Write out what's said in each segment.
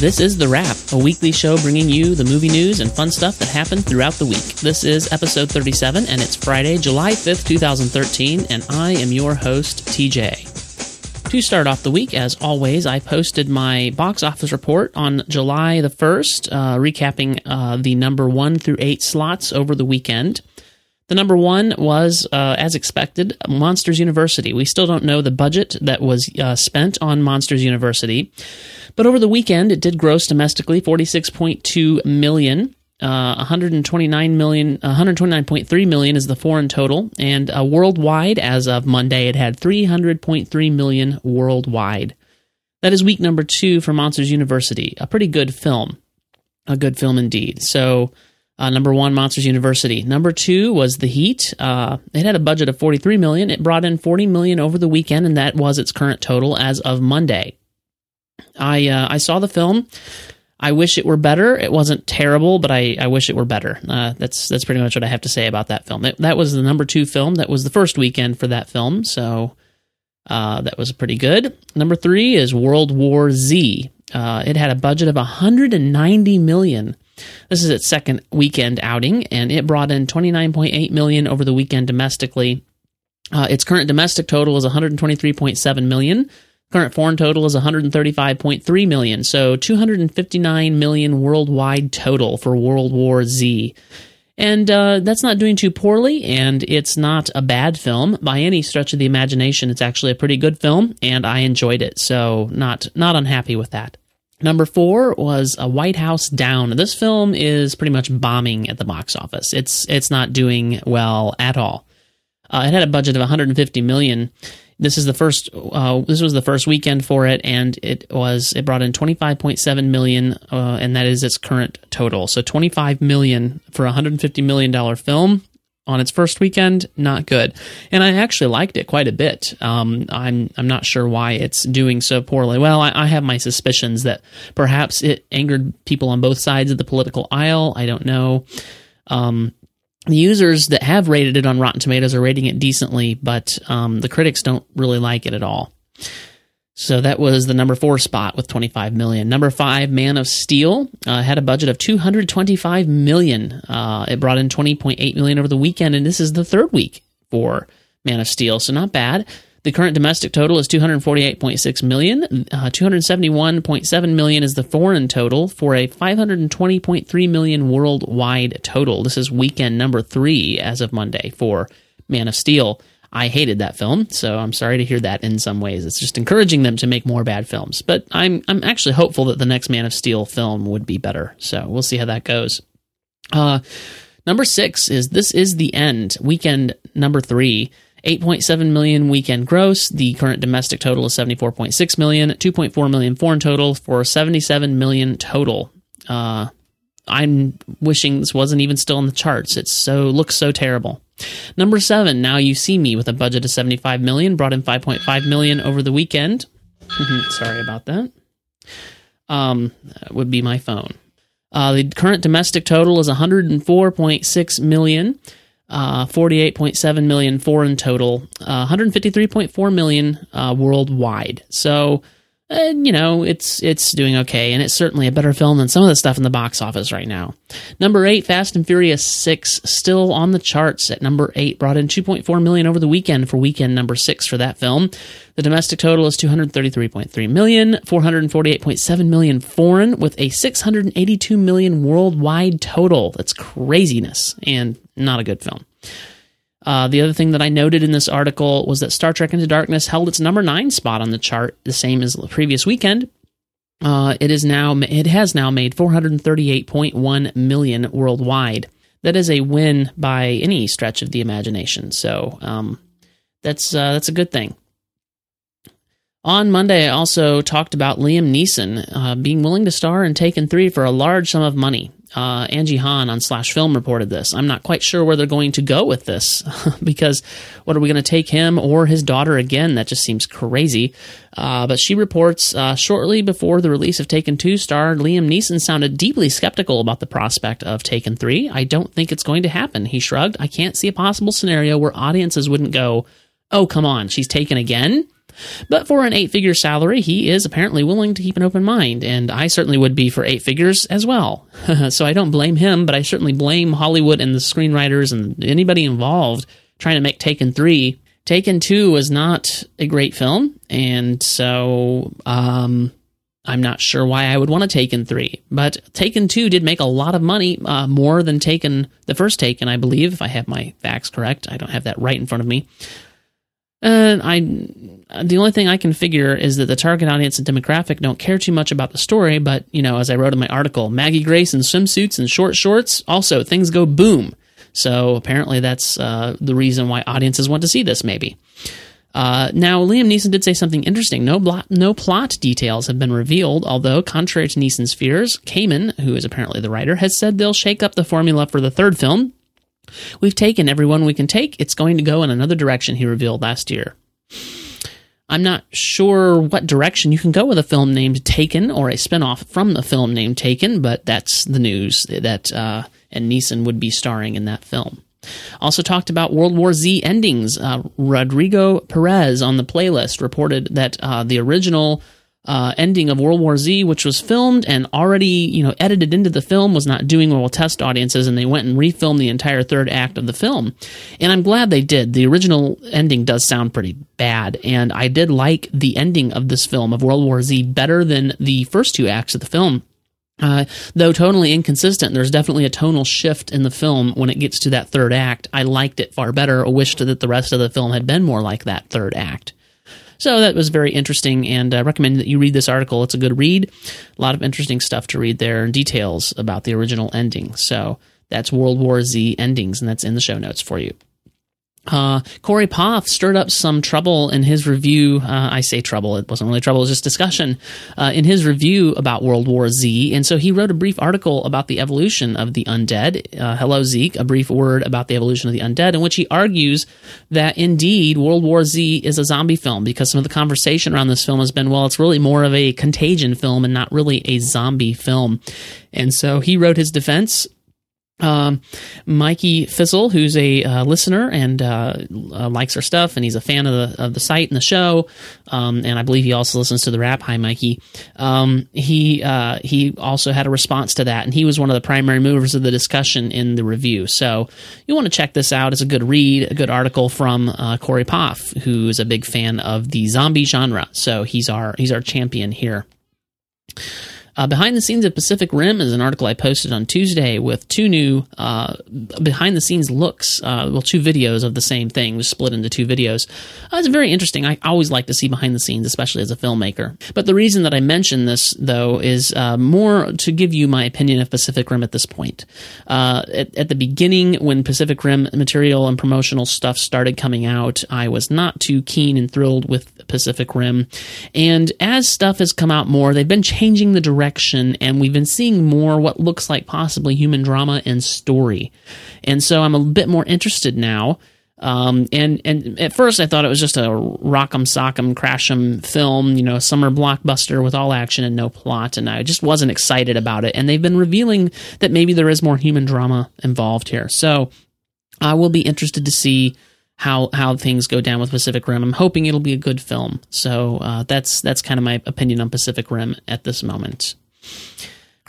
This is The Wrap, a weekly show bringing you the movie news and fun stuff that happened throughout the week. This is episode 37, and it's Friday, July 5th, 2013, and I am your host, TJ. To start off the week, as always, I posted my box office report on July the 1st, uh, recapping uh, the number 1 through 8 slots over the weekend. The number one was, uh, as expected, Monsters University. We still don't know the budget that was uh, spent on Monsters University, but over the weekend it did gross domestically 46.2 million. Uh, 129 million, 129.3 million is the foreign total, and uh, worldwide, as of Monday, it had 300.3 million worldwide. That is week number two for Monsters University. A pretty good film, a good film indeed. So uh, number one, Monsters University. Number two was The Heat. Uh, it had a budget of 43 million. It brought in 40 million over the weekend, and that was its current total as of Monday. I uh, I saw the film. I wish it were better. It wasn't terrible, but I, I wish it were better. Uh, that's that's pretty much what I have to say about that film. It, that was the number two film. That was the first weekend for that film, so uh, that was pretty good. Number three is World War Z. Uh, it had a budget of 190 million. This is its second weekend outing, and it brought in 29.8 million over the weekend domestically. Uh, its current domestic total is 123.7 million. Current foreign total is 135.3 million, so 259 million worldwide total for World War Z. And uh, that's not doing too poorly, and it's not a bad film by any stretch of the imagination. It's actually a pretty good film, and I enjoyed it, so not not unhappy with that. Number four was a White House Down. This film is pretty much bombing at the box office. It's it's not doing well at all. Uh, it had a budget of 150 million. This is the first. Uh, this was the first weekend for it, and it was it brought in 25.7 million, uh, and that is its current total. So 25 million for a 150 million dollar film on its first weekend, not good. And I actually liked it quite a bit. Um, I'm I'm not sure why it's doing so poorly. Well, I, I, have my suspicions that perhaps it angered people on both sides of the political aisle. I don't know. Um, the users that have rated it on Rotten Tomatoes are rating it decently, but um, the critics don't really like it at all. So that was the number four spot with 25 million. Number five, Man of Steel, uh, had a budget of 225 million. Uh, it brought in 20.8 million over the weekend, and this is the third week for Man of Steel, so not bad. The current domestic total is 248.6 million. Uh, 271.7 million is the foreign total for a 520.3 million worldwide total. This is weekend number three as of Monday for Man of Steel. I hated that film, so I'm sorry to hear that in some ways. It's just encouraging them to make more bad films. But I'm I'm actually hopeful that the next Man of Steel film would be better. So we'll see how that goes. Uh, number six is This Is the End, weekend number three. 8.7 million weekend gross. The current domestic total is 74.6 million. 2.4 million foreign total for 77 million total. Uh, I'm wishing this wasn't even still in the charts. It so looks so terrible. Number seven, Now You See Me, with a budget of 75 million, brought in 5.5 million over the weekend. Sorry about that. Um, that would be my phone. Uh, the current domestic total is 104.6 million. Uh, 48.7 million foreign total, uh, 153.4 million uh, worldwide. So and you know it's it's doing okay. And it's certainly a better film than some of the stuff in the box office right now. Number eight fast and furious 6 still on the charts at number eight brought in 2.4 million over the weekend for weekend number six for that film. The domestic total is 233.3 million 448.7 million foreign with a 682 million worldwide total. That's craziness and not a good film uh, the other thing that I noted in this article was that Star Trek Into Darkness held its number nine spot on the chart, the same as the previous weekend. Uh, it is now it has now made 438.1 million worldwide. That is a win by any stretch of the imagination. So um, that's uh, that's a good thing. On Monday, I also talked about Liam Neeson uh, being willing to star in Taken 3 for a large sum of money uh, Angie Han on Slash Film reported this. I'm not quite sure where they're going to go with this because what are we going to take him or his daughter again? That just seems crazy. Uh, but she reports uh, shortly before the release of Taken 2 star Liam Neeson sounded deeply skeptical about the prospect of Taken 3. I don't think it's going to happen. He shrugged. I can't see a possible scenario where audiences wouldn't go, oh, come on, she's taken again? But for an eight figure salary, he is apparently willing to keep an open mind, and I certainly would be for eight figures as well. so I don't blame him, but I certainly blame Hollywood and the screenwriters and anybody involved trying to make Taken 3. Taken 2 was not a great film, and so um, I'm not sure why I would want to Taken 3. But Taken 2 did make a lot of money, uh, more than Taken, the first Taken, I believe, if I have my facts correct. I don't have that right in front of me. And I, the only thing I can figure is that the target audience and demographic don't care too much about the story. But you know, as I wrote in my article, Maggie Grace in swimsuits and short shorts, also things go boom. So apparently, that's uh, the reason why audiences want to see this. Maybe. Uh, now, Liam Neeson did say something interesting. No, blo- no plot details have been revealed, although, contrary to Neeson's fears, Kamen, who is apparently the writer, has said they'll shake up the formula for the third film We've taken everyone we can take. It's going to go in another direction, he revealed last year. I'm not sure what direction you can go with a film named Taken or a spinoff from the film named Taken, but that's the news that uh, and Neeson would be starring in that film. Also talked about World War Z endings. Uh, Rodrigo Perez on the playlist reported that uh, the original uh, ending of World War Z, which was filmed and already, you know, edited into the film, was not doing well with test audiences, and they went and refilmed the entire third act of the film. And I'm glad they did. The original ending does sound pretty bad, and I did like the ending of this film of World War Z better than the first two acts of the film. Uh, though totally inconsistent, there's definitely a tonal shift in the film when it gets to that third act. I liked it far better. I wished that the rest of the film had been more like that third act. So that was very interesting, and I recommend that you read this article. It's a good read. A lot of interesting stuff to read there and details about the original ending. So that's World War Z endings, and that's in the show notes for you. Uh, Corey Poff stirred up some trouble in his review. Uh, I say trouble, it wasn't really trouble, it was just discussion uh, in his review about World War Z. And so he wrote a brief article about the evolution of the undead. Uh, Hello, Zeke, a brief word about the evolution of the undead, in which he argues that indeed World War Z is a zombie film because some of the conversation around this film has been, well, it's really more of a contagion film and not really a zombie film. And so he wrote his defense um, Mikey Fizzle, who's a uh, listener and uh, uh, likes our stuff, and he's a fan of the of the site and the show, um, and I believe he also listens to the Wrap. Hi, Mikey. Um, he uh, he also had a response to that, and he was one of the primary movers of the discussion in the review. So you want to check this out. It's a good read, a good article from uh, Corey Poff, who is a big fan of the zombie genre. So he's our he's our champion here. Uh, behind the scenes of Pacific Rim is an article I posted on Tuesday with two new uh, behind the scenes looks. Uh, well, two videos of the same thing, just split into two videos. Uh, it's very interesting. I always like to see behind the scenes, especially as a filmmaker. But the reason that I mention this, though, is uh, more to give you my opinion of Pacific Rim at this point. Uh, at, at the beginning, when Pacific Rim material and promotional stuff started coming out, I was not too keen and thrilled with Pacific Rim. And as stuff has come out more, they've been changing the direction direction, and we've been seeing more what looks like possibly human drama and story. And so I'm a bit more interested now. Um, and and at first I thought it was just a rock'em sock'em crash'em film, you know, summer blockbuster with all action and no plot, and I just wasn't excited about it. And they've been revealing that maybe there is more human drama involved here. So I will be interested to see how how things go down with Pacific Rim. I'm hoping it'll be a good film. So uh, that's that's kind of my opinion on Pacific Rim at this moment.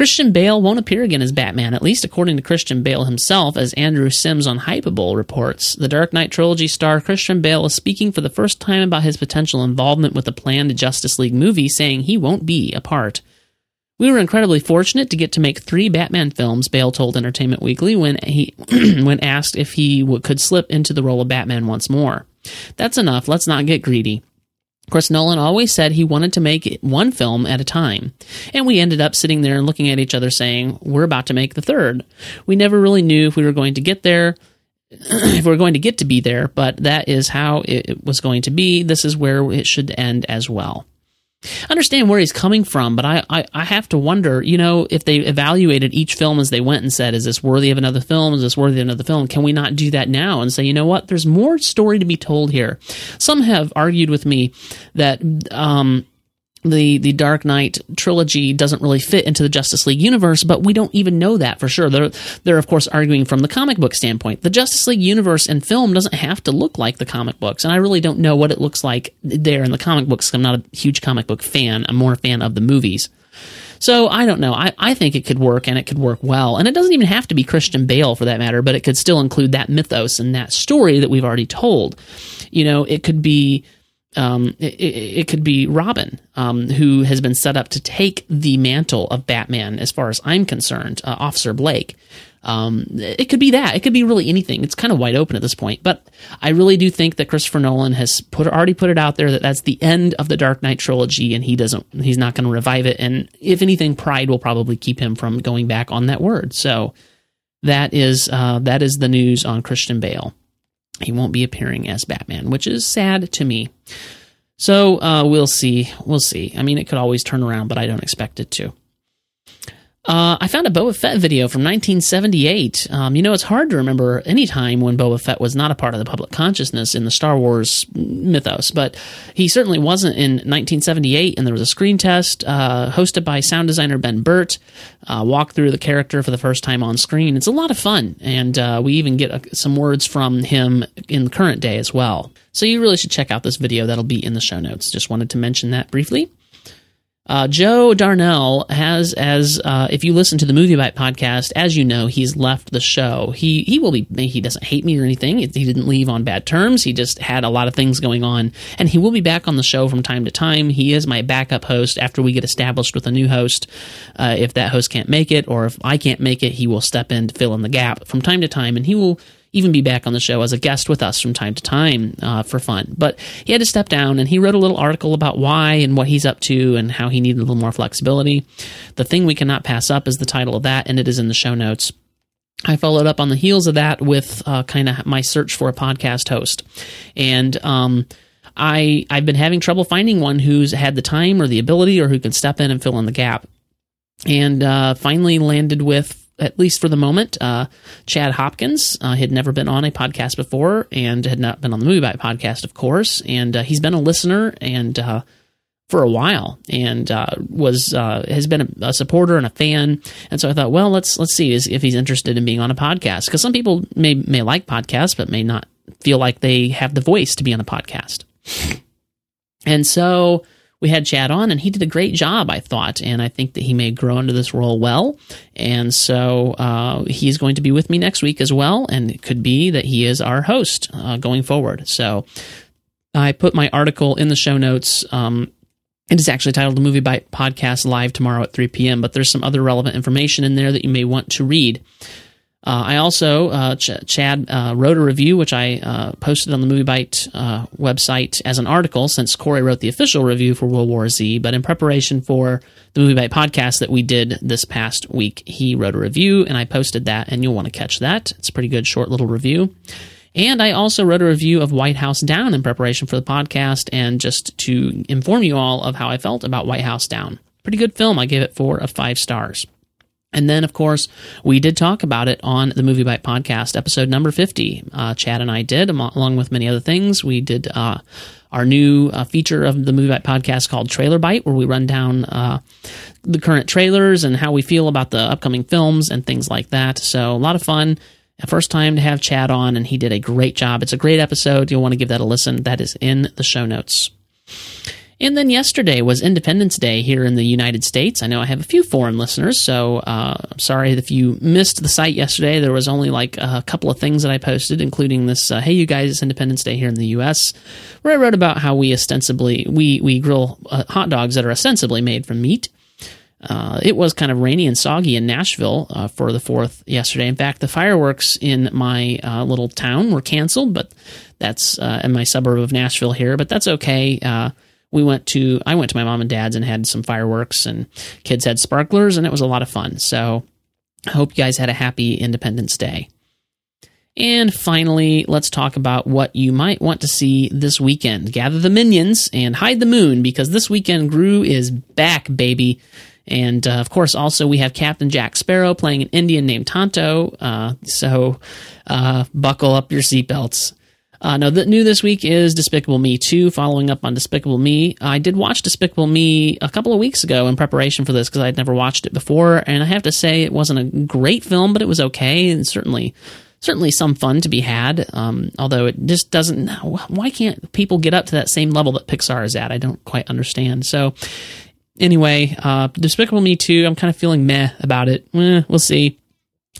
Christian Bale won't appear again as Batman, at least according to Christian Bale himself, as Andrew Sims on Hypable reports. The Dark Knight trilogy star Christian Bale is speaking for the first time about his potential involvement with the planned Justice League movie, saying he won't be a part. We were incredibly fortunate to get to make three Batman films, Bale told Entertainment Weekly when he when asked if he w- could slip into the role of Batman once more. That's enough. Let's not get greedy. Of course, Nolan always said he wanted to make one film at a time. And we ended up sitting there and looking at each other saying, we're about to make the third. We never really knew if we were going to get there, if we are going to get to be there, but that is how it was going to be. This is where it should end as well understand where he's coming from, but I, I, I, have to wonder, you know, if they evaluated each film as they went and said, is this worthy of another film? Is this worthy of another film? Can we not do that now and say, you know what, there's more story to be told here? Some have argued with me that, um, the the Dark Knight trilogy doesn't really fit into the Justice League universe, but we don't even know that for sure. They're they're of course arguing from the comic book standpoint. The Justice League universe and film doesn't have to look like the comic books, and I really don't know what it looks like there in the comic books. I'm not a huge comic book fan. I'm more a fan of the movies. So I don't know. I, I think it could work and it could work well. And it doesn't even have to be Christian Bale for that matter, but it could still include that mythos and that story that we've already told. You know, it could be um, it, it, could be Robin, um, who has been set up to take the mantle of Batman, as far as I'm concerned, uh, Officer Blake. Um, it could be that. It could be really anything. It's kind of wide open at this point. But I really do think that Christopher Nolan has put already put it out there that that's the end of the Dark Knight trilogy, and he doesn't. He's not going to revive it. And if anything, Pride will probably keep him from going back on that word. So that is uh, that is the news on Christian Bale he won't be appearing as Batman, which is sad to me. So uh, we'll see. We'll see. I mean, it could always turn around, but I don't expect it to. Uh, I found a Boba Fett video from 1978. Um, you know, it's hard to remember any time when Boba Fett was not a part of the public consciousness in the Star Wars mythos, but he certainly wasn't in 1978. And there was a screen test uh, hosted by sound designer Ben Burtt. Uh, walk through the character for the first time on screen. It's a lot of fun, and uh, we even get uh, some words from him in the current day as well. So you really should check out this video. That'll be in the show notes. Just wanted to mention that briefly. Uh, Joe Darnell has, as uh, if you listen to the MovieByte podcast, as you know, he's left the show. He he will be. He doesn't hate me or anything. He didn't leave on bad terms. He just had a lot of things going on, and he will be back on the show from time to time. He is my backup host after we get established with a new host. Uh, if that host can't make it, or if I can't make it, he will step in to fill in the gap from time to time, and he will even be back on the show as a guest with us from time to time uh, for fun. But he had to step down and he wrote a little article about why and what he's up to and how he needed a little more flexibility. The thing we cannot pass up is the title of that, and it is in the show notes. I followed up on the heels of that with uh, kind of my search for a podcast host. And, um, I, I've been having trouble finding one who's had the time or the ability or who can step in and fill in the gap. And uh, finally landed with at least for the moment, uh, Chad Hopkins uh, had never been on a podcast before and had not been on the MovieByte podcast, of course. And uh, he's been a listener and uh, for a while, and uh, was uh, has been a, a, supporter and a fan. And so I thought, well, let's let's see if he's interested in being on a podcast because some people may may like podcasts but may not feel like they have the voice to be on a podcast. And so we had Chad on, and he did a great job, I thought, and I think that he may grow into this role well. And so uh, he's going to be with me next week as well, and it could be that he is our host uh, going forward. So I put my article in the show notes. Um, it is actually titled The MovieByte Podcast live tomorrow at 3 p.m., but there's some other relevant information in there that you may want to read. Uh, I also, uh, Ch- Chad uh, wrote a review, which I uh, posted on the MovieByte uh, website as an article, since Corey wrote the official review for World War Z. But in preparation for the MovieByte podcast that we did this past week, he wrote a review, and I posted that, and you'll want to catch that. It's a pretty good, short little review. And I also wrote a review of White House Down in preparation for the podcast, and just to inform you all of how I felt about White House Down. Pretty good film. I gave it four of five stars. And then, of course, we did talk about it on the MovieByte podcast, episode number 50. Uh, Chad and I did, along with many other things. We did uh, our new uh, feature of the MovieByte podcast called Trailer Bite, where we run down uh, the current trailers and how we feel about the upcoming films and things like that. So, a lot of fun. First time to have Chad on, and he did a great job. It's a great episode. You'll want to give that a listen. That is in the show notes. And then yesterday was Independence Day here in the United States. I know I have a few foreign listeners, so uh, I'm sorry if you missed the site yesterday. There was only like a couple of things that I posted, including this uh, "Hey, you guys, it's Independence Day here in the U.S.," where I wrote about how we ostensibly we we grill uh, hot dogs that are ostensibly made from meat. Uh, it was kind of rainy and soggy in Nashville uh, for the fourth yesterday. In fact, the fireworks in my uh, little town were canceled, but that's uh, in my suburb of Nashville here. But that's okay. We went to I went to my mom and dad's and had some fireworks and kids had sparklers and it was a lot of fun. So I hope you guys had a happy Independence Day. And finally, let's talk about what you might want to see this weekend. Gather the minions and hide the moon because this weekend Gru is back, baby. And uh, of course, also we have Captain Jack Sparrow playing an Indian named Tonto. Uh, so uh, buckle up your seatbelts. Uh, no, the new this week is Despicable Me 2, following up on Despicable Me. I did watch Despicable Me a couple of weeks ago in preparation for this because I'd never watched it before, and I have to say it wasn't a great film, but it was okay, and certainly certainly some fun to be had. Um, although it just doesn't. Why can't people get up to that same level that Pixar is at? I don't quite understand. So anyway, uh, Despicable Me 2, I'm kind of feeling meh about it. Eh, we'll see.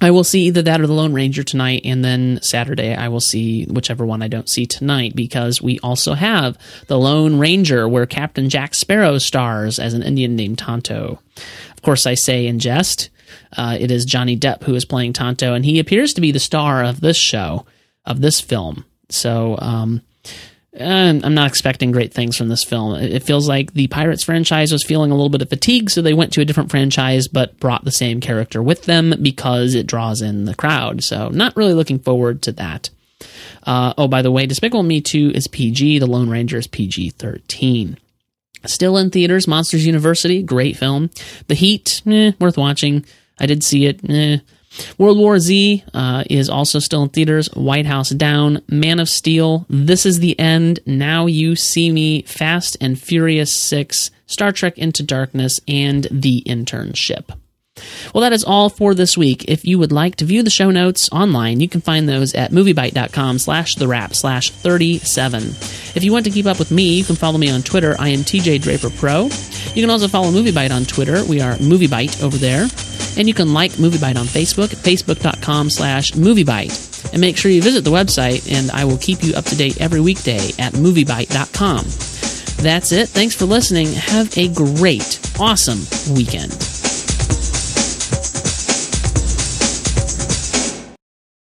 I will see either that or the Lone Ranger tonight, and then Saturday I will see whichever one I don't see tonight because we also have the Lone Ranger where Captain Jack Sparrow stars as an Indian named Tonto. Of course, I say in jest. Uh, it is Johnny Depp who is playing Tonto, and he appears to be the star of this show, of this film. So, um, and I'm not expecting great things from this film. It feels like the Pirates franchise was feeling a little bit of fatigue, so they went to a different franchise but brought the same character with them because it draws in the crowd. So, not really looking forward to that. Uh, oh, by the way, Despicable Me 2 is PG, The Lone Ranger is PG 13. Still in theaters, Monsters University, great film. The Heat, eh, worth watching. I did see it. Eh. World War Z uh, is also still in theaters. White House Down, Man of Steel, This is the End, Now You See Me, Fast and Furious 6, Star Trek Into Darkness, and The Internship. Well, that is all for this week. If you would like to view the show notes online, you can find those at moviebyte.com slash the wrap slash 37. If you want to keep up with me, you can follow me on Twitter. I am TJ Draper Pro. You can also follow MovieByte on Twitter. We are MovieByte over there. And you can like MovieByte on Facebook facebook.com slash MovieByte. And make sure you visit the website, and I will keep you up to date every weekday at MovieByte.com. That's it. Thanks for listening. Have a great, awesome weekend.